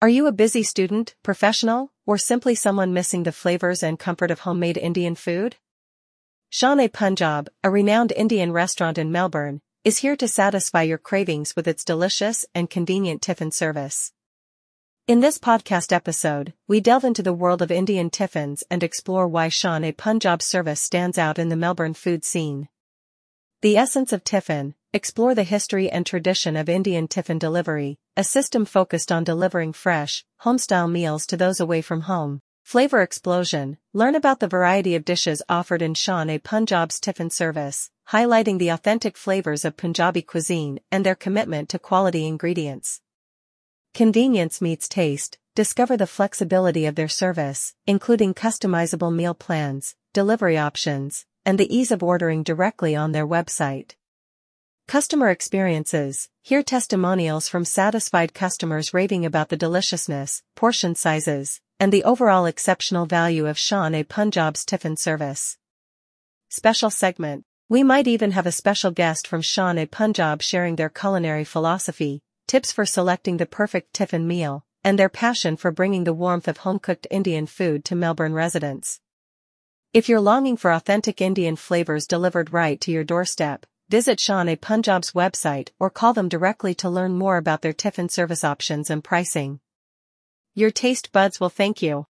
Are you a busy student, professional, or simply someone missing the flavors and comfort of homemade Indian food? Shaan-A-Punjab, a renowned Indian restaurant in Melbourne, is here to satisfy your cravings with its delicious and convenient tiffin service. In this podcast episode, we delve into the world of Indian tiffins and explore why Shaan-A-Punjab service stands out in the Melbourne food scene. The essence of tiffin, explore the history and tradition of Indian tiffin delivery, a system focused on delivering fresh, home-style meals to those away from home. Flavor Explosion, learn about the variety of dishes offered in Shaan-A-Punjab's tiffin service, highlighting the authentic flavors of Punjabi cuisine and their commitment to quality ingredients. Convenience meets taste, discover the flexibility of their service, including customizable meal plans, delivery options, and the ease of ordering directly on their website. Customer experiences, hear testimonials from satisfied customers raving about the deliciousness, portion sizes, and the overall exceptional value of Shaan-A-Punjab's tiffin service. Special segment. We might even have a special guest from Shaan-A-Punjab sharing their culinary philosophy, tips for selecting the perfect tiffin meal, and their passion for bringing the warmth of home-cooked Indian food to Melbourne residents. If you're longing for authentic Indian flavors delivered right to your doorstep, visit Shaan-A-Punjab's website or call them directly to learn more about their tiffin service options and pricing. Your taste buds will thank you.